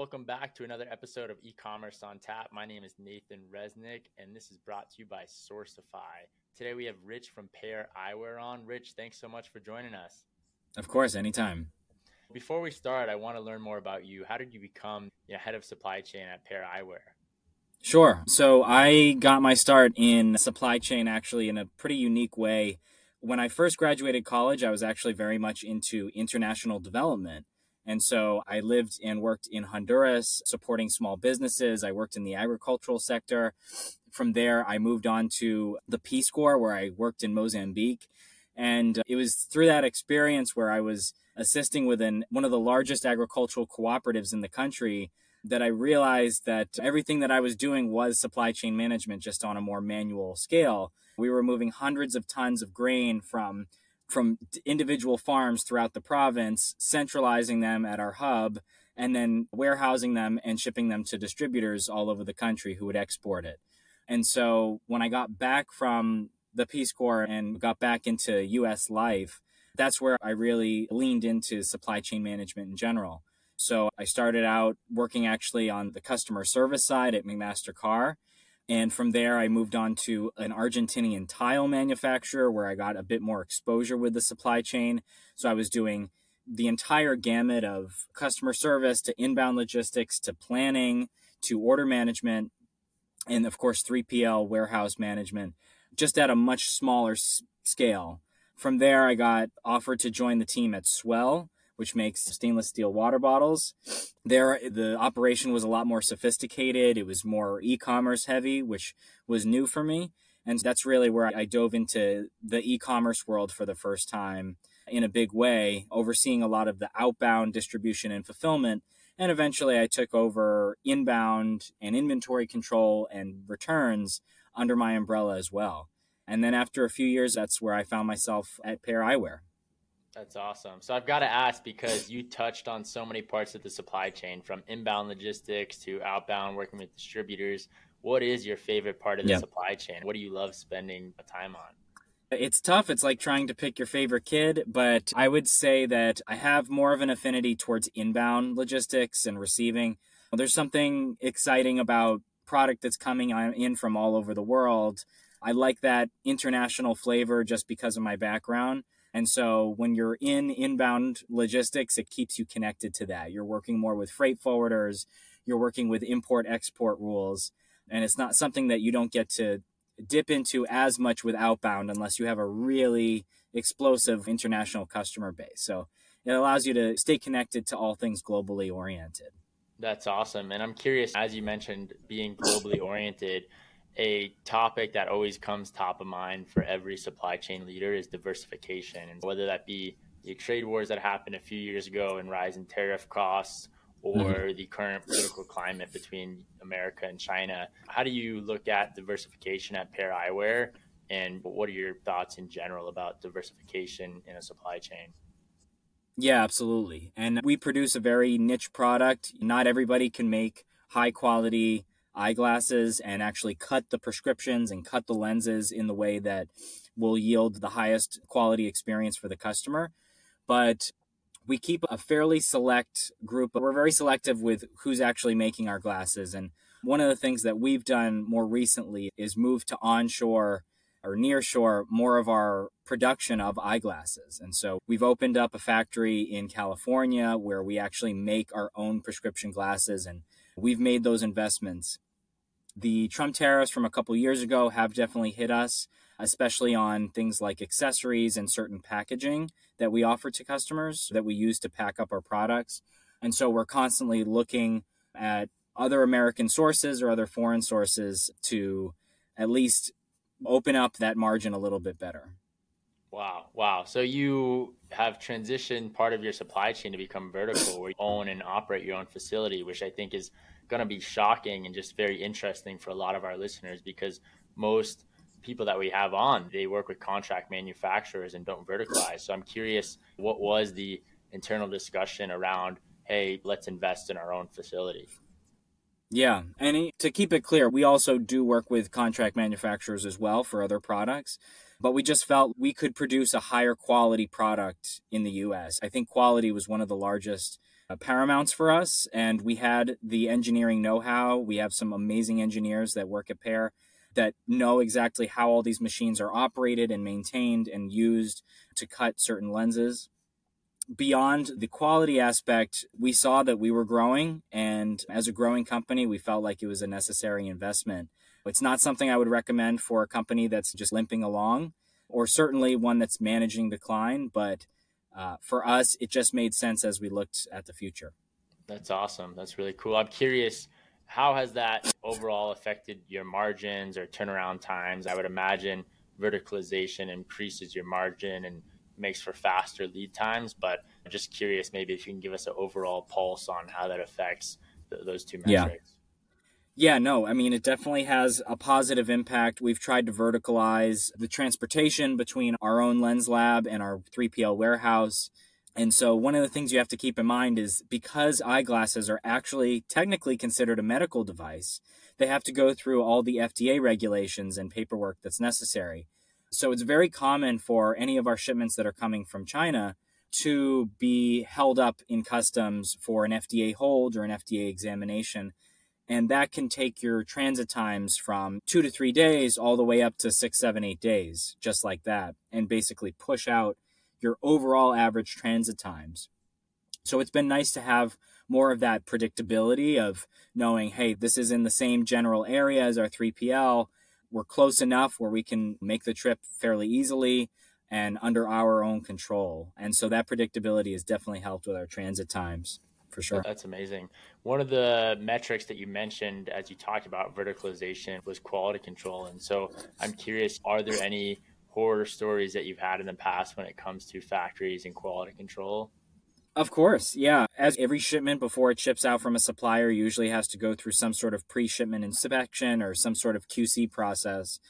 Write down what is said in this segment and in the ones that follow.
welcome back to another episode of E-commerce on Tap. My name is Nathan Resnick, and this is brought to you by Sourcify. Today we have Rich from Pair Eyewear on. Rich, thanks so much for joining us. Of course, anytime. Before we start, I want to learn more about you. How did you become you know, head of supply chain at Pair Eyewear? Sure. So I got my start in supply chain actually in a pretty unique way. When I first graduated college, I was actually very much into international development. And so I lived and worked in Honduras supporting small businesses. I worked in the agricultural sector. From there, I moved on to the Peace Corps where I worked in Mozambique. And uh, it was through that experience where I was assisting within one of the largest agricultural cooperatives in the country that I realized that everything that I was doing was supply chain management just on a more manual scale. We were moving hundreds of tons of grain from from individual farms throughout the province, centralizing them at our hub, and then warehousing them and shipping them to distributors all over the country who would export it. And so when I got back from the Peace Corps and got back into US life, that's where I really leaned into supply chain management in general. So I started out working actually on the customer service side at McMaster Carr and from there, I moved on to an Argentinian tile manufacturer where I got a bit more exposure with the supply chain. So I was doing the entire gamut of customer service to inbound logistics to planning to order management and, of course, 3PL warehouse management, just at a much smaller s- scale. From there, I got offered to join the team at S'well, which makes stainless steel water bottles. There, the operation was a lot more sophisticated. It was more e-commerce heavy, which was new for me. And that's really where I dove into the e-commerce world for the first time in a big way, overseeing a lot of the outbound distribution and fulfillment. And eventually I took over inbound and inventory control and returns under my umbrella as well. And then after a few years, that's where I found myself at Pair Eyewear. That's awesome. So I've got to ask because you touched on so many parts of the supply chain from inbound logistics to outbound working with distributors. What is your favorite part of the yeah. supply chain? What do you love spending time on? It's tough. It's like trying to pick your favorite kid, but I would say that I have more of an affinity towards inbound logistics and receiving. There's something exciting about product that's coming in from all over the world. I like that international flavor just because of my background. And so when you're in inbound logistics, it keeps you connected to that. You're working more with freight forwarders, you're working with import export rules, and it's not something that you don't get to dip into as much with outbound unless you have a really explosive international customer base. So it allows you to stay connected to all things globally oriented. That's awesome. And I'm curious, as you mentioned, being globally oriented, a topic that always comes top of mind for every supply chain leader is diversification. And whether that be the trade wars that happened a few years ago and rising tariff costs or mm-hmm. the current political climate between America and China. How do you look at diversification at Pair Eyewear? And what are your thoughts in general about diversification in a supply chain? Yeah, absolutely. And we produce a very niche product. Not everybody can make high quality eyeglasses and actually cut the prescriptions and cut the lenses in the way that will yield the highest quality experience for the customer. But we keep a fairly select group. We're very selective with who's actually making our glasses. And one of the things that we've done more recently is move to onshore or nearshore more of our production of eyeglasses. And so we've opened up a factory in California where we actually make our own prescription glasses and we've made those investments. The Trump tariffs from a couple years ago have definitely hit us, especially on things like accessories and certain packaging that we offer to customers that we use to pack up our products. And so we're constantly looking at other American sources or other foreign sources to at least open up that margin a little bit better. Wow. Wow. So you have transitioned part of your supply chain to become vertical where you own and operate your own facility, which I think is going to be shocking and just very interesting for a lot of our listeners because most people that we have on they work with contract manufacturers and don't verticalize so i'm curious what was the internal discussion around hey let's invest in our own facility yeah and to keep it clear we also do work with contract manufacturers as well for other products but we just felt we could produce a higher quality product in the us i think quality was one of the largest uh, paramounts for us. And we had the engineering know how. We have some amazing engineers that work at Pair that know exactly how all these machines are operated and maintained and used to cut certain lenses. Beyond the quality aspect, we saw that we were growing, and as a growing company, we felt like it was a necessary investment. It's not something I would recommend for a company that's just limping along, or certainly one that's managing decline, but uh, for us, it just made sense as we looked at the future. That's awesome. That's really cool. I'm curious how has that overall affected your margins or turnaround times? I would imagine verticalization increases your margin and makes for faster lead times, but I'm just curious maybe if you can give us an overall pulse on how that affects th- those two metrics. Yeah. Yeah, no, I mean, it definitely has a positive impact. We've tried to verticalize the transportation between our own lens lab and our 3PL warehouse. And so, one of the things you have to keep in mind is because eyeglasses are actually technically considered a medical device, they have to go through all the FDA regulations and paperwork that's necessary. So, it's very common for any of our shipments that are coming from China to be held up in customs for an FDA hold or an FDA examination. And that can take your transit times from two to three days all the way up to six, seven, eight days, just like that, and basically push out your overall average transit times. So it's been nice to have more of that predictability of knowing, hey, this is in the same general area as our 3PL. We're close enough where we can make the trip fairly easily and under our own control. And so that predictability has definitely helped with our transit times for sure. That's amazing. One of the metrics that you mentioned as you talked about verticalization was quality control. And so I'm curious, are there any horror stories that you've had in the past when it comes to factories and quality control? Of course, yeah. As every shipment before it ships out from a supplier usually has to go through some sort of pre shipment inspection or some sort of QC process.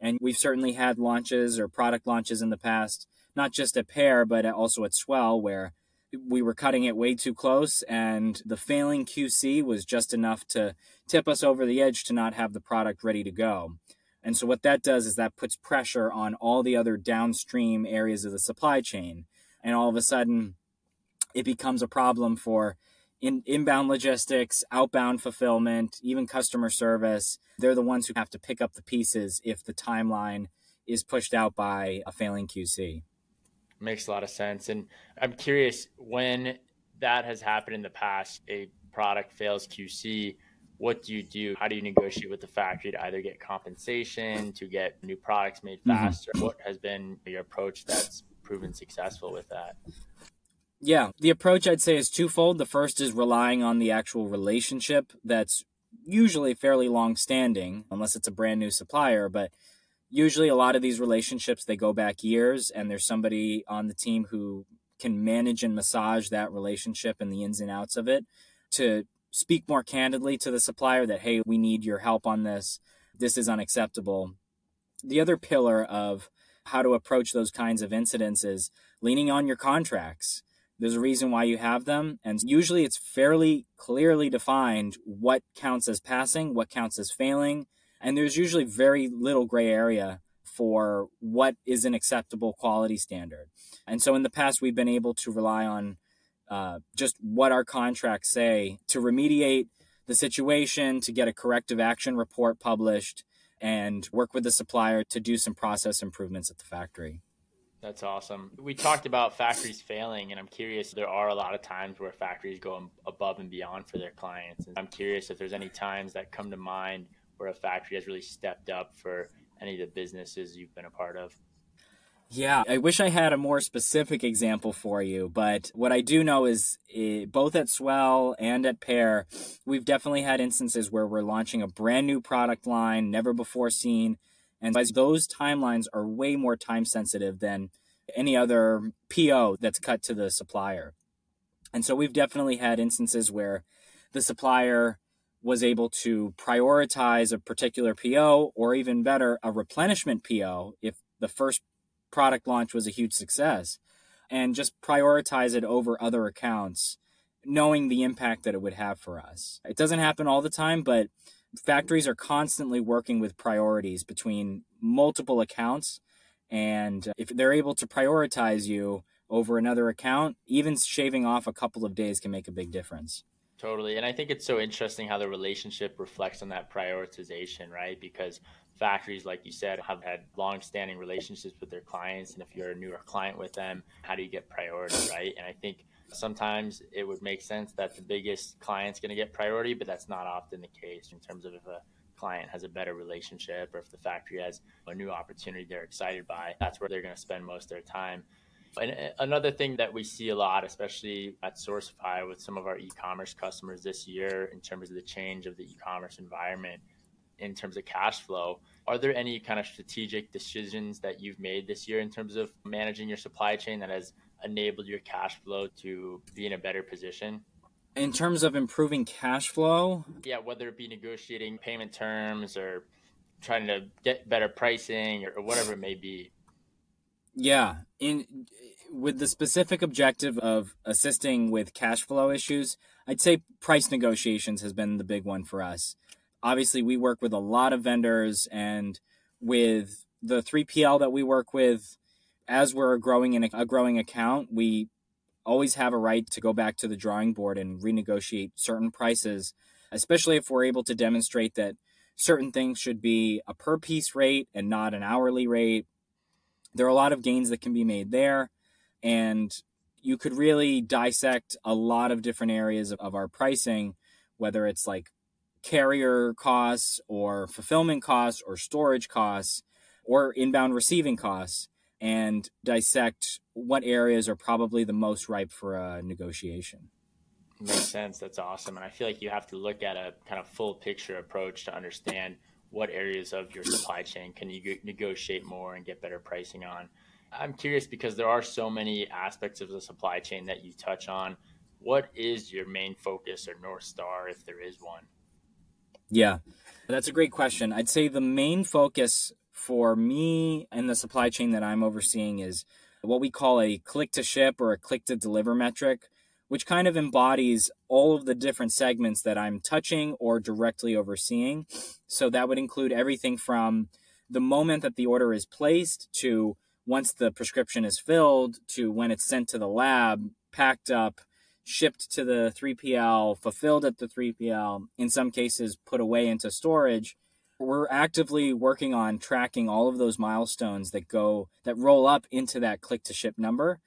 And we've certainly had launches or product launches in the past, not just at Pair, but also at S'well, where we were cutting it way too close and the failing QC was just enough to tip us over the edge to not have the product ready to go. And so what that does is that puts pressure on all the other downstream areas of the supply chain. And all of a sudden, it becomes a problem for in, inbound logistics, outbound fulfillment, even customer service. They're the ones who have to pick up the pieces if the timeline is pushed out by a failing QC. Makes a lot of sense. And I'm curious when that has happened in the past, a product fails QC what do you do? How do you negotiate with the factory to either get compensation, to get new products made mm-hmm. faster? Mm-hmm. What has been your approach that's proven successful with that? Yeah, the approach I'd say is twofold. The first is relying on the actual relationship that's usually fairly long standing, unless it's a brand new supplier, but usually a lot of these relationships they go back years and there's somebody on the team who can manage and massage that relationship and the ins and outs of it to speak more candidly to the supplier that, hey, we need your help on this. This is unacceptable. The other pillar of how to approach those kinds of incidents is leaning on your contracts. There's a reason why you have them, and usually it's fairly clearly defined what counts as passing, what counts as failing, and there's usually very little gray area for what is an acceptable quality standard. And so in the past, we've been able to rely on uh, just what our contracts say to remediate the situation, to get a corrective action report published, and work with the supplier to do some process improvements at the factory. That's awesome. We talked about factories failing, and I'm curious. There are a lot of times where factories go above and beyond for their clients. And I'm curious if there's any times that come to mind where a factory has really stepped up for any of the businesses you've been a part of. Yeah, I wish I had a more specific example for you, but what I do know is it, both at S'well and at Pair, we've definitely had instances where we're launching a brand new product line, never before seen, and those timelines are way more time sensitive than any other PO that's cut to the supplier. And so we've definitely had instances where the supplier was able to prioritize a particular PO or even better, a replenishment PO if the first product launch was a huge success and just prioritize it over other accounts, knowing the impact that it would have for us. It doesn't happen all the time, but factories are constantly working with priorities between multiple accounts. And if they're able to prioritize you over another account, even shaving off a couple of days can make a big difference. Totally. And I think it's so interesting how the relationship reflects on that prioritization, right? Because factories, like you said, have had long standing relationships with their clients. And if you're a newer client with them, how do you get priority, right? And I think sometimes it would make sense that the biggest client's going to get priority, but that's not often the case in terms of if a client has a better relationship or if the factory has a new opportunity they're excited by, that's where they're going to spend most of their time. And uh, another thing that we see a lot, especially at Sourcify with some of our e-commerce customers this year, in terms of the change of the e-commerce environment, in terms of cash flow, are there any kind of strategic decisions that you've made this year in terms of managing your supply chain that has enabled your cash flow to be in a better position? In terms of improving cash flow, yeah, whether it be negotiating payment terms or trying to get better pricing or, whatever it may be. Yeah, in with the specific objective of assisting with cash flow issues, I'd say price negotiations has been the big one for us. Obviously, we work with a lot of vendors and with the 3PL that we work with as we're growing in a growing account, we always have a right to go back to the drawing board and renegotiate certain prices, especially if we're able to demonstrate that certain things should be a per piece rate and not an hourly rate there are a lot of gains that can be made there. And you could really dissect a lot of different areas of, of our pricing, whether it's like carrier costs or fulfillment costs or storage costs or inbound receiving costs and dissect what areas are probably the most ripe for a negotiation. Makes sense. That's awesome. And I feel like you have to look at a kind of full picture approach to understand what areas of your supply chain can you negotiate more and get better pricing on. I'm curious because there are so many aspects of the supply chain that you touch on. What is your main focus or North Star, if there is one? Yeah, that's a great question. I'd say the main focus for me and the supply chain that I'm overseeing is what we call a click to ship or a click to deliver metric, which kind of embodies all of the different segments that I'm touching or directly overseeing. So that would include everything from the moment that the order is placed to once the prescription is filled to when it's sent to the lab, packed up, shipped to the 3PL, fulfilled at the 3PL, in some cases put away into storage. We're actively working on tracking all of those milestones that go that roll up into that click to ship number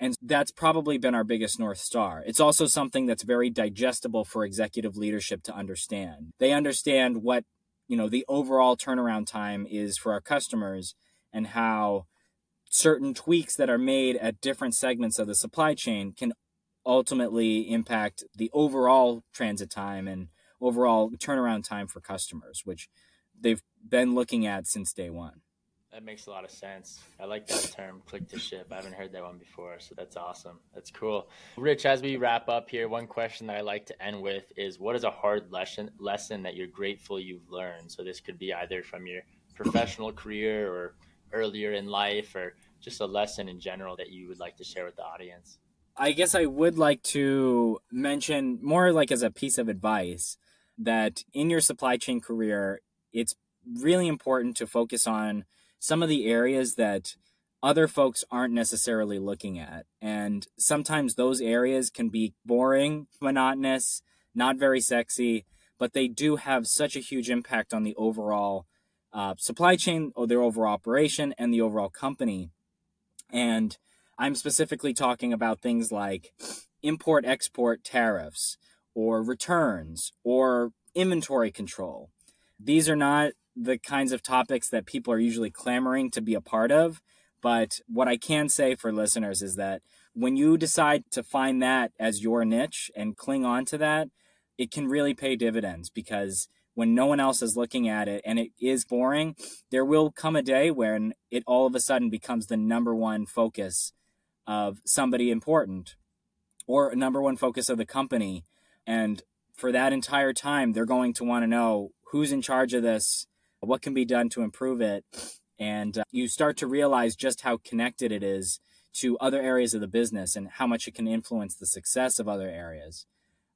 and that's probably been our biggest North Star. It's also something that's very digestible for executive leadership to understand. They understand what, you know, the overall turnaround time is for our customers and how certain tweaks that are made at different segments of the supply chain can ultimately impact the overall transit time and overall turnaround time for customers, which they've been looking at since day one. That makes a lot of sense. I like that term, click to ship. I haven't heard that one before, so that's awesome. That's cool. Rich, as we wrap up here, one question that I like to end with is what is a hard lesson lesson that you're grateful you've learned? So this could be either from your professional career or earlier in life or just a lesson in general that you would like to share with the audience. I guess I would like to mention more like as a piece of advice that in your supply chain career, it's really important to focus on some of the areas that other folks aren't necessarily looking at. And sometimes those areas can be boring, monotonous, not very sexy, but they do have such a huge impact on the overall uh, supply chain or their overall operation and the overall company. And I'm specifically talking about things like import export tariffs or returns or inventory control. These are not the kinds of topics that people are usually clamoring to be a part of. But what I can say for listeners is that when you decide to find that as your niche and cling on to that, it can really pay dividends because when no one else is looking at it and it is boring, there will come a day when it all of a sudden becomes the number one focus of somebody important or a number one focus of the company. And for that entire time, they're going to want to know who's in charge of this, what can be done to improve it and uh, you start to realize just how connected it is to other areas of the business and how much it can influence the success of other areas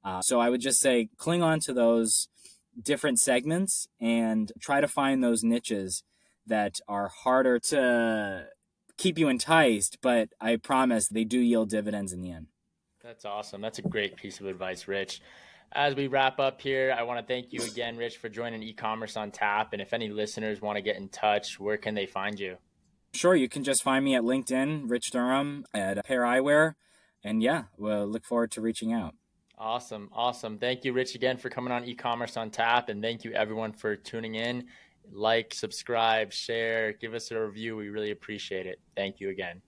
uh, so i would just say cling on to those different segments and try to find those niches that are harder to keep you enticed, but I promise they do yield dividends in the end. That's awesome. That's a great piece of advice, Rich. As we wrap up here, I want to thank you again, Rich, for joining e-commerce on tap. And if any listeners want to get in touch, where can they find you? Sure, you can just find me at LinkedIn, Rich Durham at Pair Eyewear. And yeah, we'll look forward to reaching out. Awesome. Awesome. Thank you, Rich, again for coming on e-commerce on tap. And thank you everyone for tuning in. Like, subscribe, share, give us a review. We really appreciate it. Thank you again.